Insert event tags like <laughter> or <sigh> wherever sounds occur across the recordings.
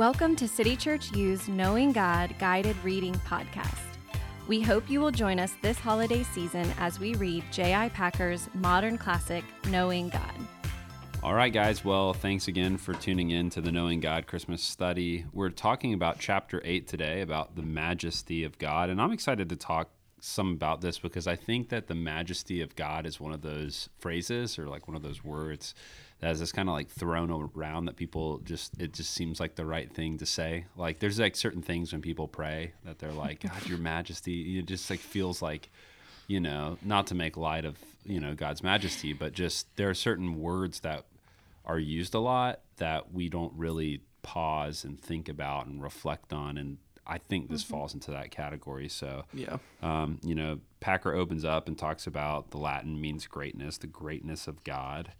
Welcome to City Church U's Knowing God Guided Reading Podcast. We hope you will join us this holiday season as we read J.I. Packer's modern classic, Knowing God. All right, guys. Well, thanks again for tuning in to the Knowing God Christmas study. We're talking about chapter 8 today, about the majesty of God. And I'm excited to talk some about this because I think that the majesty of God is one of those phrases or like one of those words that has this kind of like thrown around that people just it just seems like the right thing to say. Like there's like certain things when people pray that they're like, <laughs> God, your majesty. It just like feels like, you know, not to make light of, you know, God's majesty, but just there are certain words that are used a lot that we don't really pause and think about and reflect on and I think this mm-hmm. falls into that category. So, yeah, um, you know, Packer opens up and talks about the Latin means greatness, the greatness of God.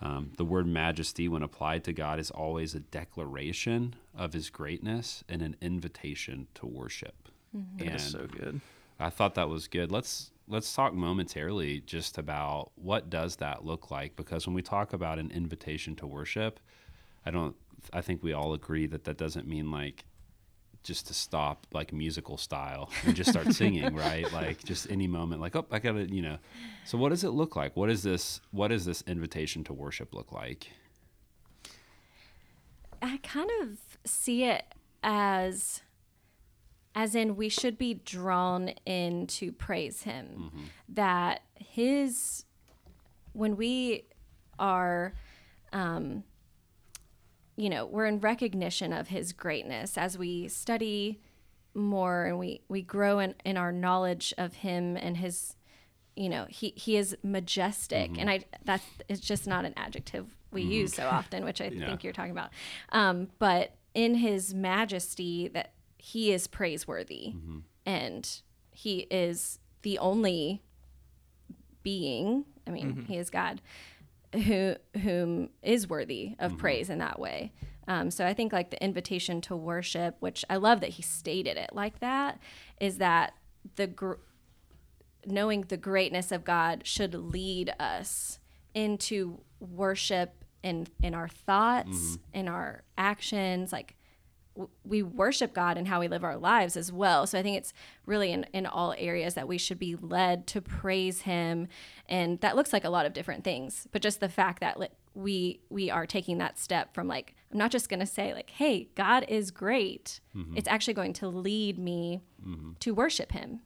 Um, the word majesty, when applied to God, is always a declaration of His greatness and an invitation to worship. Mm-hmm. And so good. I thought that was good. Let's let's talk momentarily just about what does that look like because when we talk about an invitation to worship, I don't. I think we all agree that that doesn't mean like just to stop like musical style and just start singing <laughs> right? Like just any moment like oh i gotta you know. So what does it look like? What is this what does this invitation to worship look like? I kind of see it as as in we should be drawn in to praise him. Mm-hmm. that his when we are um you know, we're in recognition of his greatness as we study more and we, we grow in, in our knowledge of him and his, you know, he, he is majestic. Mm-hmm. And I, that's, it's just not an adjective we mm-hmm. use so <laughs> often, which I yeah. think you're talking about. Um, but in his majesty that he is praiseworthy mm-hmm. and he is the only being, I mean, mm-hmm. he is God who whom is worthy of mm-hmm. praise in that way. Um, so I think like the invitation to worship, which I love that he stated it like that, is that the gr- knowing the greatness of God should lead us into worship in in our thoughts, mm-hmm. in our actions, like we worship God and how we live our lives as well. So I think it's really in, in all areas that we should be led to praise Him, and that looks like a lot of different things. But just the fact that we we are taking that step from like I'm not just going to say like, "Hey, God is great." Mm-hmm. It's actually going to lead me mm-hmm. to worship Him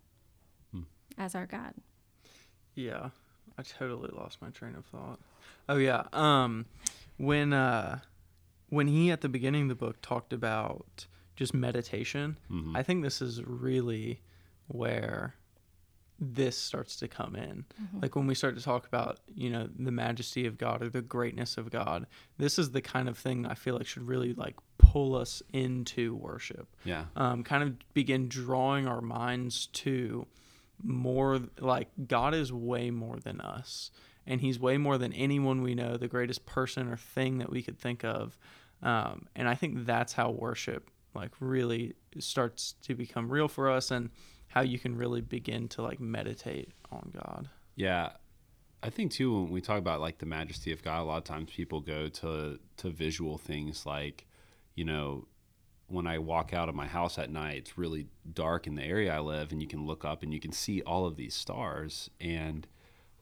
mm. as our God. Yeah, I totally lost my train of thought. Oh yeah, um, when uh when he at the beginning of the book talked about just meditation, mm-hmm. I think this is really where this starts to come in. Mm-hmm. Like when we start to talk about, you know, the majesty of God or the greatness of God, this is the kind of thing I feel like should really like pull us into worship. Yeah. Um, kind of begin drawing our minds to more like God is way more than us. And he's way more than anyone we know, the greatest person or thing that we could think of. Um, and I think that's how worship like really starts to become real for us and how you can really begin to like meditate on God. Yeah. I think too when we talk about like the majesty of God, a lot of times people go to to visual things like, you know, when I walk out of my house at night, it's really dark in the area I live, and you can look up and you can see all of these stars, and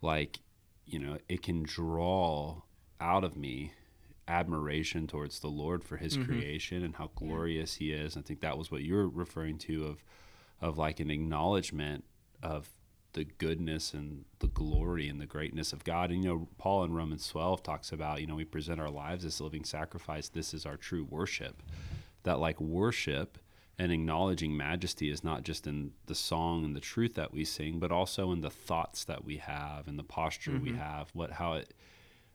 like, you know, it can draw out of me admiration towards the Lord for His mm-hmm. creation and how glorious He is. I think that was what you were referring to of of like an acknowledgement of the goodness and the glory and the greatness of God. And you know, Paul in Romans 12 talks about, you know, we present our lives as a living sacrifice. This is our true worship. That like worship and acknowledging majesty is not just in the song and the truth that we sing, but also in the thoughts that we have and the posture mm-hmm. we have, what how it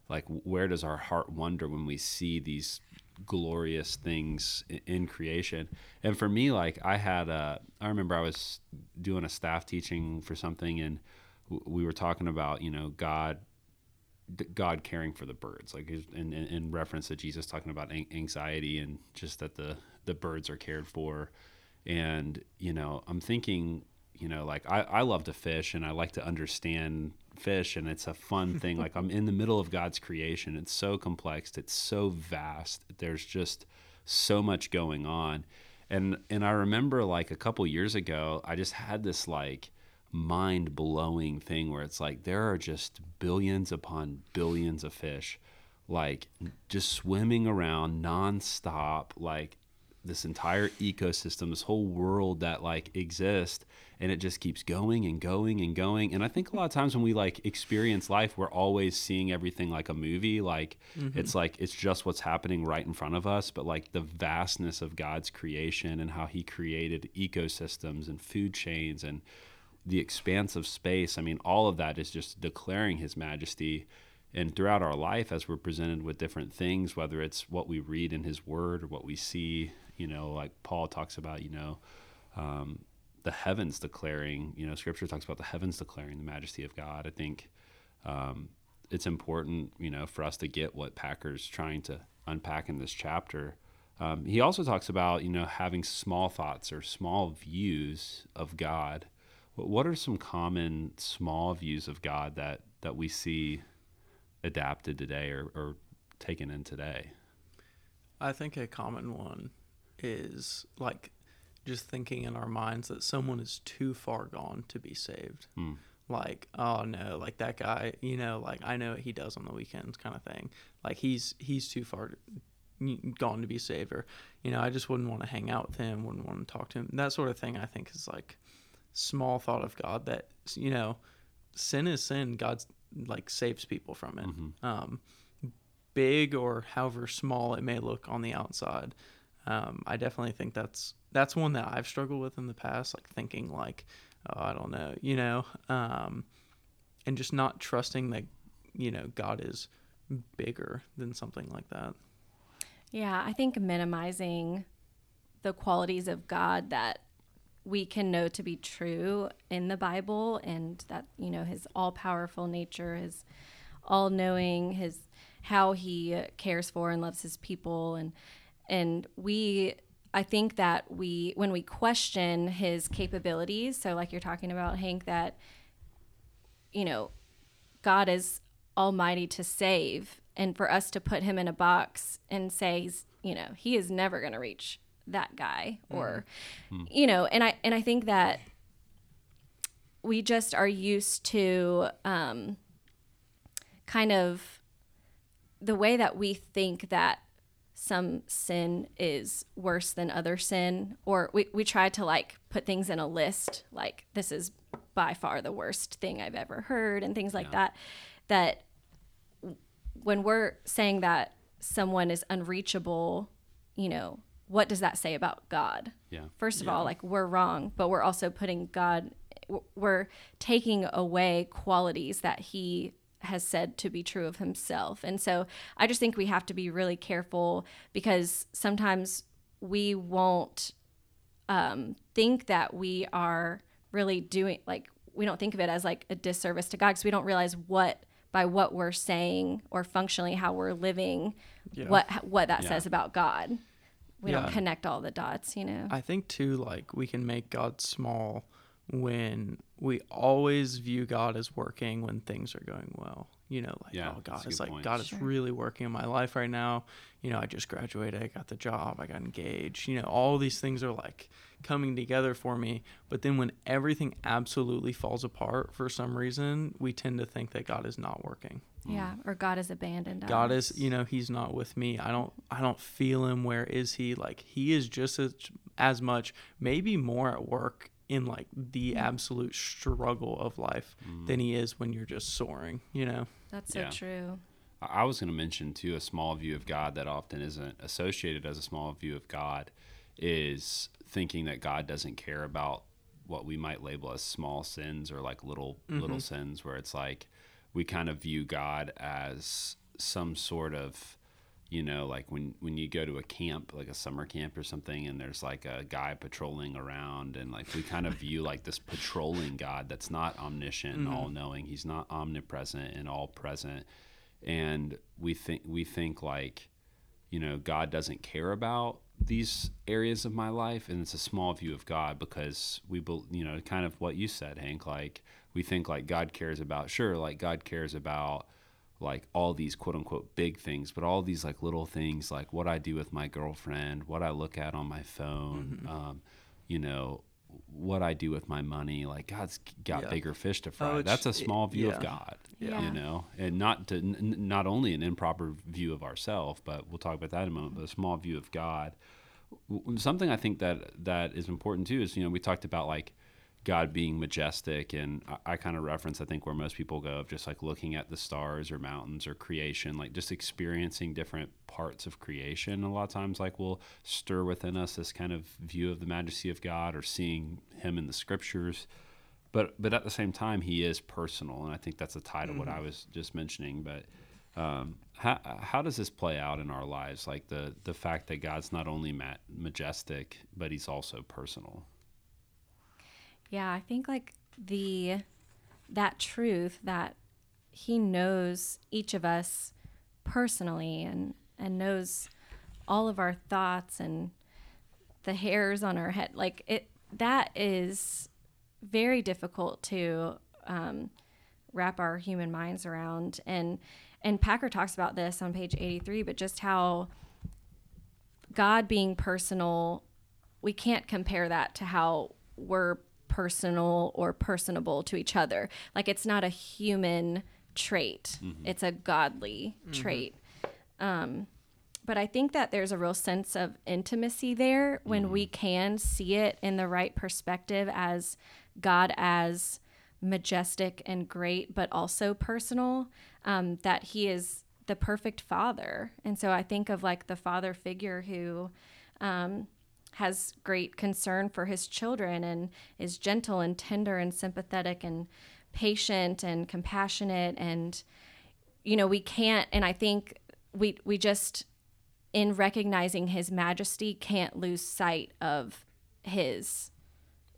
like where does our heart wonder when we see these glorious things in, creation? And for me like i had a i remember i was doing a staff teaching for something and we were talking about you know god God caring for the birds, like in, in, in, reference to Jesus talking about anxiety and just that the the birds are cared for, and you know I'm thinking, you know, like I, I love to fish and I like to understand fish and it's a fun <laughs> thing. like I'm in the middle of God's creation. It's so complex. It's so vast. There's just so much going on, and and I remember like a couple years ago, I just had this like mind blowing thing where it's like there are just billions upon billions of fish like just swimming around nonstop like this entire ecosystem this whole world that like exists and it just keeps going and going and going and i think a lot of times when we like experience life we're always seeing everything like a movie like mm-hmm. it's like it's just what's happening right in front of us but like the vastness of god's creation and how he created ecosystems and food chains and the expanse of space. I mean, all of that is just declaring His majesty. And throughout our life, as we're presented with different things, whether it's what we read in His Word or what we see, you know, like Paul talks about, you know, um, the heavens declaring, you know, Scripture talks about the heavens declaring the majesty of God. I think um, it's important, you know, for us to get what Packer's trying to unpack in this chapter. Um, he also talks about, you know, having small thoughts or small views of God what are some common small views of God that, that we see adapted today or, or taken in today? I think a common one is like just thinking in our minds that someone is too far gone to be saved. Hmm. Like, oh no, like that guy, you know, like I know what he does on the weekends kind of thing. Like he's he's too far gone to be saved or you know, I just wouldn't want to hang out with him, wouldn't want to talk to him. That sort of thing I think is like small thought of God that you know sin is sin. God like saves people from it. Mm-hmm. Um, big or however small it may look on the outside. Um, I definitely think that's that's one that I've struggled with in the past, like thinking like, oh, I don't know, you know, um, and just not trusting that you know God is bigger than something like that. Yeah, I think minimizing the qualities of God that we can know to be true in the Bible and that, you know, his all powerful nature, his all knowing, his how he cares for and loves his people and and we I think that we when we question his capabilities, so like you're talking about Hank that you know, God is almighty to save and for us to put him in a box and say you know, he is never going to reach that guy or mm. you know and i and i think that we just are used to um, kind of the way that we think that some sin is worse than other sin or we, we try to like put things in a list like this is by far the worst thing i've ever heard and things like yeah. that that when we're saying that someone is unreachable you know what does that say about God? Yeah. First of yeah. all, like we're wrong, but we're also putting God, we're taking away qualities that He has said to be true of Himself. And so I just think we have to be really careful because sometimes we won't um, think that we are really doing, like, we don't think of it as like a disservice to God because we don't realize what by what we're saying or functionally how we're living yeah. what what that yeah. says about God we yeah. don't connect all the dots, you know. I think too like we can make God small when we always view God as working when things are going well. You know, like yeah, oh God is like point. God sure. is really working in my life right now. You know, I just graduated, I got the job, I got engaged. You know, all these things are like coming together for me. But then when everything absolutely falls apart for some reason, we tend to think that God is not working. Yeah, or God has abandoned God us. is, you know, he's not with me. I don't I don't feel him. Where is he? Like he is just as as much, maybe more at work in like the mm. absolute struggle of life mm. than he is when you're just soaring, you know. That's so yeah. true. I was going to mention too a small view of God that often isn't associated as a small view of God is thinking that God doesn't care about what we might label as small sins or like little mm-hmm. little sins where it's like we kind of view God as some sort of you know like when when you go to a camp like a summer camp or something and there's like a guy patrolling around and like we kind of <laughs> view like this patrolling god that's not omniscient mm-hmm. and all knowing he's not omnipresent and all present and we think we think like you know god doesn't care about these areas of my life and it's a small view of god because we you know kind of what you said hank like we think like god cares about sure like god cares about like all these quote unquote big things, but all these like little things, like what I do with my girlfriend, what I look at on my phone, Mm-hmm. um, you know, what I do with my money. Like God's got Yeah. bigger fish to fry. Oh, That's a small view yeah. of God, Yeah. you know, and not to n- n- not only an improper view of ourselves, but we'll talk about that in a moment. But a small view of God. W- Something I think that that is important too is you know we talked about like God being majestic, and I, I kind of reference I think where most people go of just like looking at the stars or mountains or creation, like just experiencing different parts of creation. A lot of times, like will stir within us this kind of view of the majesty of God or seeing Him in the Scriptures. But but at the same time, He is personal, and I think that's a tie to what I was just mentioning. But um, how, how does this play out in our lives? Like the the fact that God's not only ma- majestic, but He's also personal. Yeah, I think like the that truth that he knows each of us personally and and knows all of our thoughts and the hairs on our head like it that is very difficult to um, wrap our human minds around. And and Packer talks about this on page 83 but just how God being personal we can't compare that to how we're personal or personable to each other. Like it's not a human trait, it's a godly trait. Um, but I think that there's a real sense of intimacy there when we can see it in the right perspective as God as majestic and great, but also personal, um, that He is the perfect father. And so I think of like the father figure who um, has great concern for his children and is gentle and tender and sympathetic and patient and compassionate and you know we can't and i think we we just in recognizing his majesty can't lose sight of his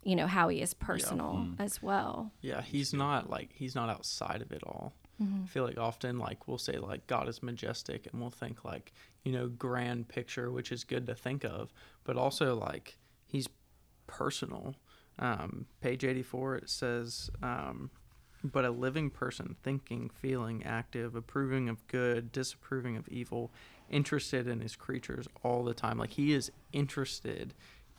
you know how he is personal mm-hmm. as well. Yeah, he's not like he's not outside of it all. Mm-hmm. I feel like often like we'll say like God is majestic and we'll think like, you know, grand picture, which is good to think of, but also like he's personal. Um, page 84 it says um, but a living person thinking, feeling, active, approving of good, disapproving of evil, interested in his creatures all the time. Like he is interested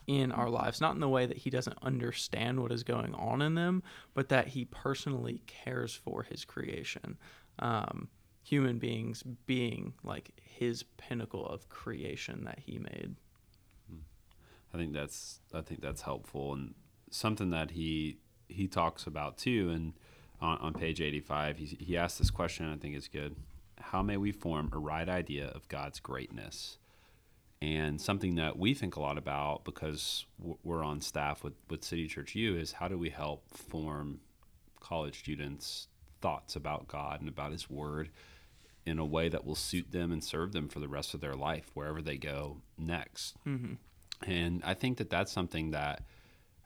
in our lives, not in the way that he doesn't understand what is going on in them, but that he personally cares for his creation. Um, human beings being like his pinnacle of creation that he made. I think that's I think that's helpful and something that he he talks about too. And on, on page eighty five, he he asks this question. I think is good. How may we form a right idea of God's greatness? And something that we think a lot about because we're on staff with, with City Church U is how do we help form college students' thoughts about God and about His Word in a way that will suit them and serve them for the rest of their life, wherever they go next. Mm-hmm. And I think that that's something that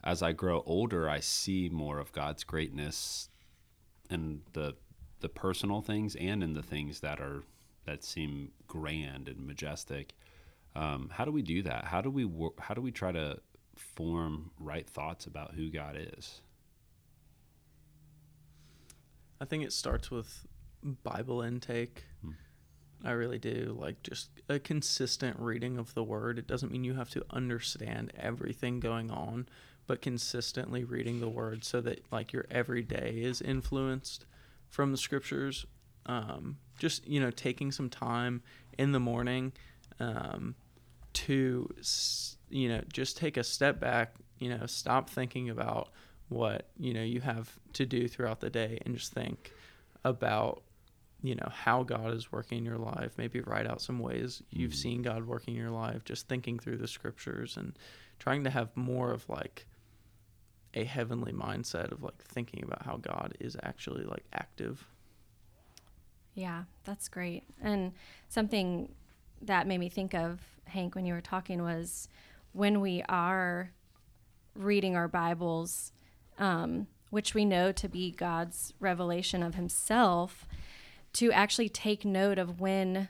as I grow older, I see more of God's greatness in the the personal things and in the things that are that seem grand and majestic. Um, how do we do that? How do we wor- how do we try to form right thoughts about who God is? I think it starts with Bible intake. I really do. Like just a consistent reading of the word. It doesn't mean you have to understand everything going on, but consistently reading the word so that like your everyday is influenced from the scriptures. Um, just, you know, taking some time in the morning um, to, you know, just take a step back, you know, stop thinking about what, you know, you have to do throughout the day and just think about you know how God is working in your life. Maybe write out some ways you've seen God working in your life. Just thinking through the scriptures and trying to have more of like a heavenly mindset of like thinking about how God is actually like active. Yeah, that's great. And something that made me think of, Hank, when you were talking was when we are reading our Bibles, um, which we know to be God's revelation of Himself, to actually take note of when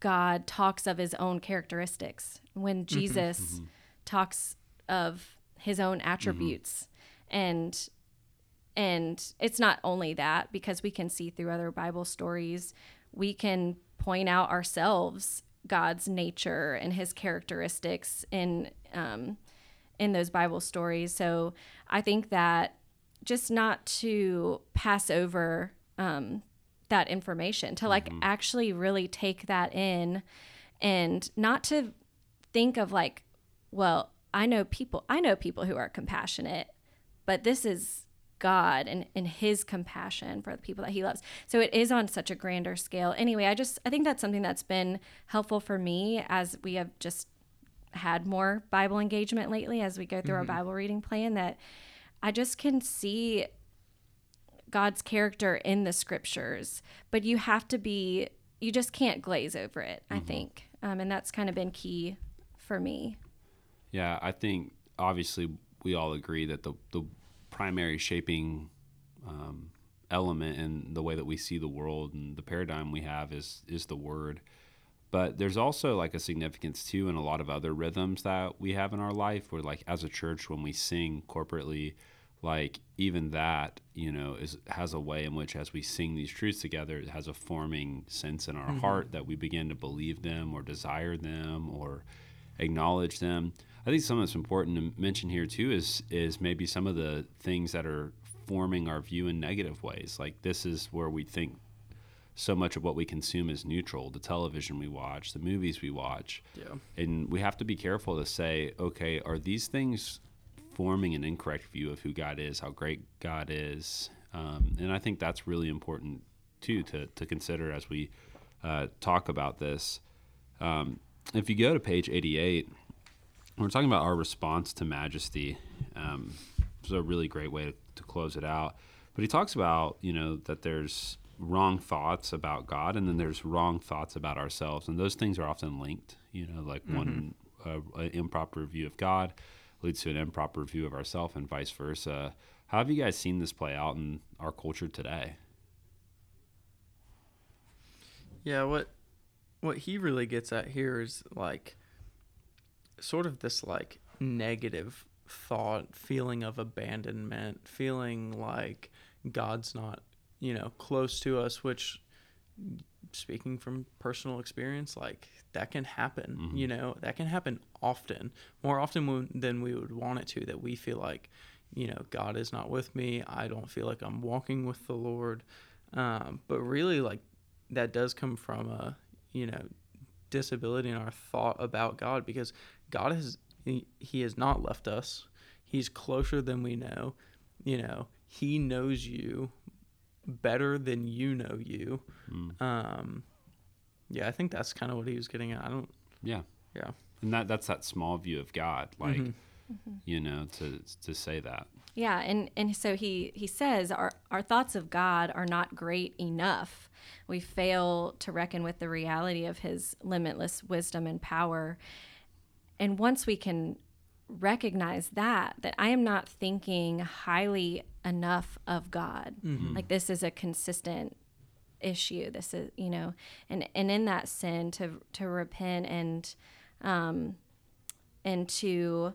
God talks of His own characteristics, when Jesus talks of His own attributes, and and it's not only that because we can see through other Bible stories, we can point out ourselves God's nature and His characteristics in um, in those Bible stories. So I think that just not to pass over um, that information, to like mm-hmm. actually really take that in, and not to think of like, well, I know people, I know people who are compassionate, but this is God and, and his compassion for the people that he loves. So it is on such a grander scale. Anyway, I just I think that's something that's been helpful for me as we have just had more Bible engagement lately as we go through our mm-hmm. Bible reading plan that I just can see God's character in the scriptures, but you have to be you just can't glaze over it, I think. Um, and that's kind of been key for me. Yeah, I think obviously we all agree that the the primary shaping um, element in the way that we see the world and the paradigm we have is is the word. But there's also like a significance too in a lot of other rhythms that we have in our life. Where like as a church, when we sing corporately, like even that you know is has a way in which as we sing these truths together, it has a forming sense in our mm-hmm. heart that we begin to believe them or desire them or acknowledge them. I think something that's important to mention here too is is maybe some of the things that are forming our view in negative ways. Like this is where we think so much of what we consume is neutral. The television we watch, the movies we watch, Yeah. and we have to be careful to say, okay, are these things forming an incorrect view of who God is, how great God is? Um, and I think that's really important too to to consider as we uh, talk about this. Um, if you go to page 88, we're talking about our response to majesty. Um, it's a really great way to, to close it out. But he talks about, you know, that there's wrong thoughts about God and then there's wrong thoughts about ourselves. And those things are often linked, you know, like one uh, improper view of God leads to an improper view of ourselves and vice versa. How have you guys seen this play out in our culture today? Yeah, what what he really gets at here is like sort of this like negative thought, feeling of abandonment, feeling like God's not, you know, close to us, which speaking from personal experience, like that can happen, you know, that can happen often, more often than we would want it to, that we feel like, you know, God is not with me. I don't feel like I'm walking with the Lord. Um, but really, like, that does come from a, you know, disability in our thought about God because God has, he, he has not left us. He's closer than we know. You know, He knows you better than you know you. Hmm. Um, yeah, I think that's kind of what he was getting at. I don't, Yeah. yeah. And that that's that small view of God, mm-hmm. like mm-hmm. you know, to to say that. Yeah, and and so he he says our our thoughts of God are not great enough. We fail to reckon with the reality of his limitless wisdom and power. And once we can recognize that that I am not thinking highly enough of God. Like this is a consistent issue. This is, you know, and and in that sin to to repent and um and to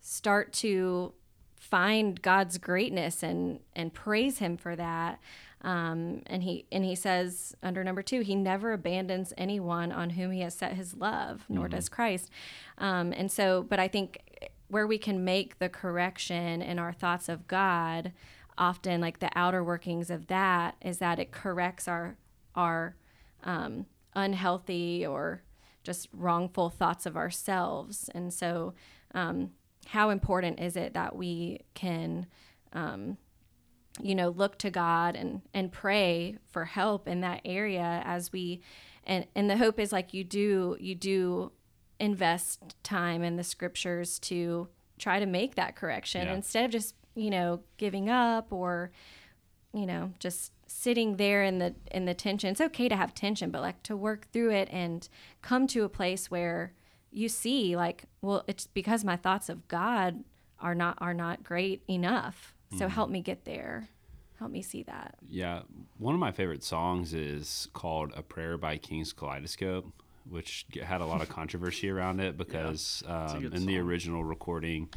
start to find God's greatness and and praise him for that. Um, and he and he says under number two, he never abandons anyone on whom he has set his love, nor does Christ. Um, and so, but I think where we can make the correction in our thoughts of God, often like the outer workings of that is that it corrects our our um, unhealthy or just wrongful thoughts of ourselves. And so, um, how important is it that we can, um, you know, look to God and and pray for help in that area as we, and and the hope is like you do you do invest time in the scriptures to try to make that correction Yeah. instead of just you know giving up or you know just sitting there in the in the tension. It's okay to have tension but like to work through it and come to a place where you see like well it's because my thoughts of god are not are not great enough. So mm-hmm. help me get there. Help me see that. Yeah, one of my favorite songs is called "A Prayer" by Kings Kaleidoscope, which had a lot of controversy around it <laughs> because a um, in the original recording,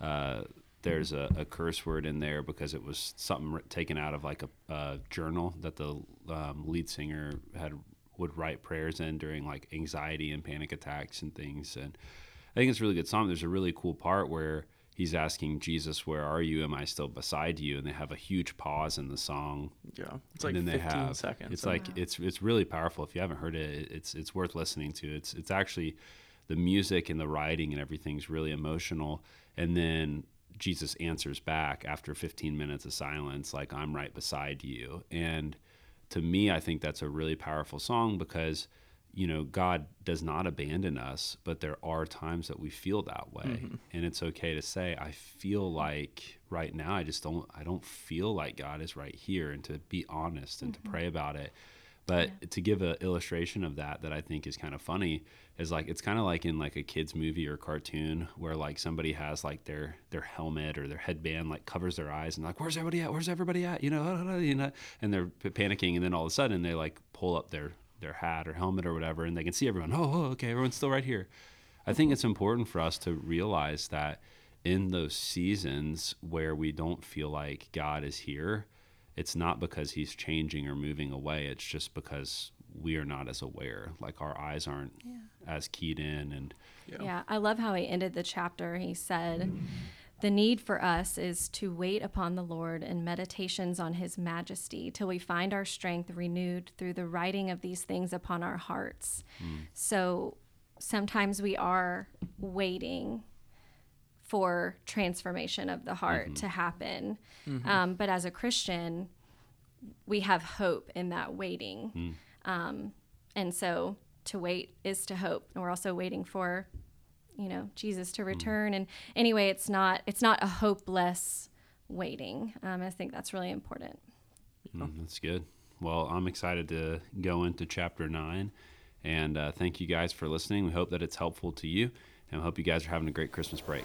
uh, there's a, a curse word in there because it was something taken out of like a, a journal that the um, lead singer had would write prayers in during like anxiety and panic attacks and things. And I think it's a really good song. There's a really cool part where he's asking Jesus, "Where are you? Am I still beside you?" And they have a huge pause in the song Yeah, it's like and then 15 they have seconds. it's like it's it's really powerful if you haven't heard it it- it's it's worth listening to it's it's actually the music and the writing and everything's really emotional and then jesus answers back after 15 minutes of silence like i'm right beside you and to me i think that's a really powerful song because you know god does not abandon us but there are times that we feel that way. Mm-hmm. And it's okay to say i feel like right now i just don't i don't feel like god is right here and to be honest and to mm-hmm. pray about it. But to give an illustration of that that i think is kind of funny is like it's kind of like in like a kids movie or cartoon where like somebody has like their their helmet or their headband like covers their eyes and like where's everybody at? Where's everybody at? You know <laughs> you know and they're panicking and then all of a sudden they like pull up their their hat or helmet or whatever and they can see everyone oh, oh okay everyone's still right here i think it's important for us to realize that in those seasons where we don't feel like god is here it's not because he's changing or moving away it's just because we are not as aware like our eyes aren't as keyed in and Yeah. I love how he ended the chapter. He said, The need for us is to wait upon the Lord in meditations on his majesty till we find our strength renewed through the writing of these things upon our hearts. So sometimes we are waiting for transformation of the heart to happen. Um, but as a Christian, we have hope in that waiting. Um, and so to wait is to hope. And we're also waiting for, you know, Jesus to return. And anyway, it's not it's not a hopeless waiting. Um, I think that's really important. Mm, that's good. Well, I'm excited to go into chapter nine, and uh, thank you guys for listening. We hope that it's helpful to you, and we hope you guys are having a great Christmas break.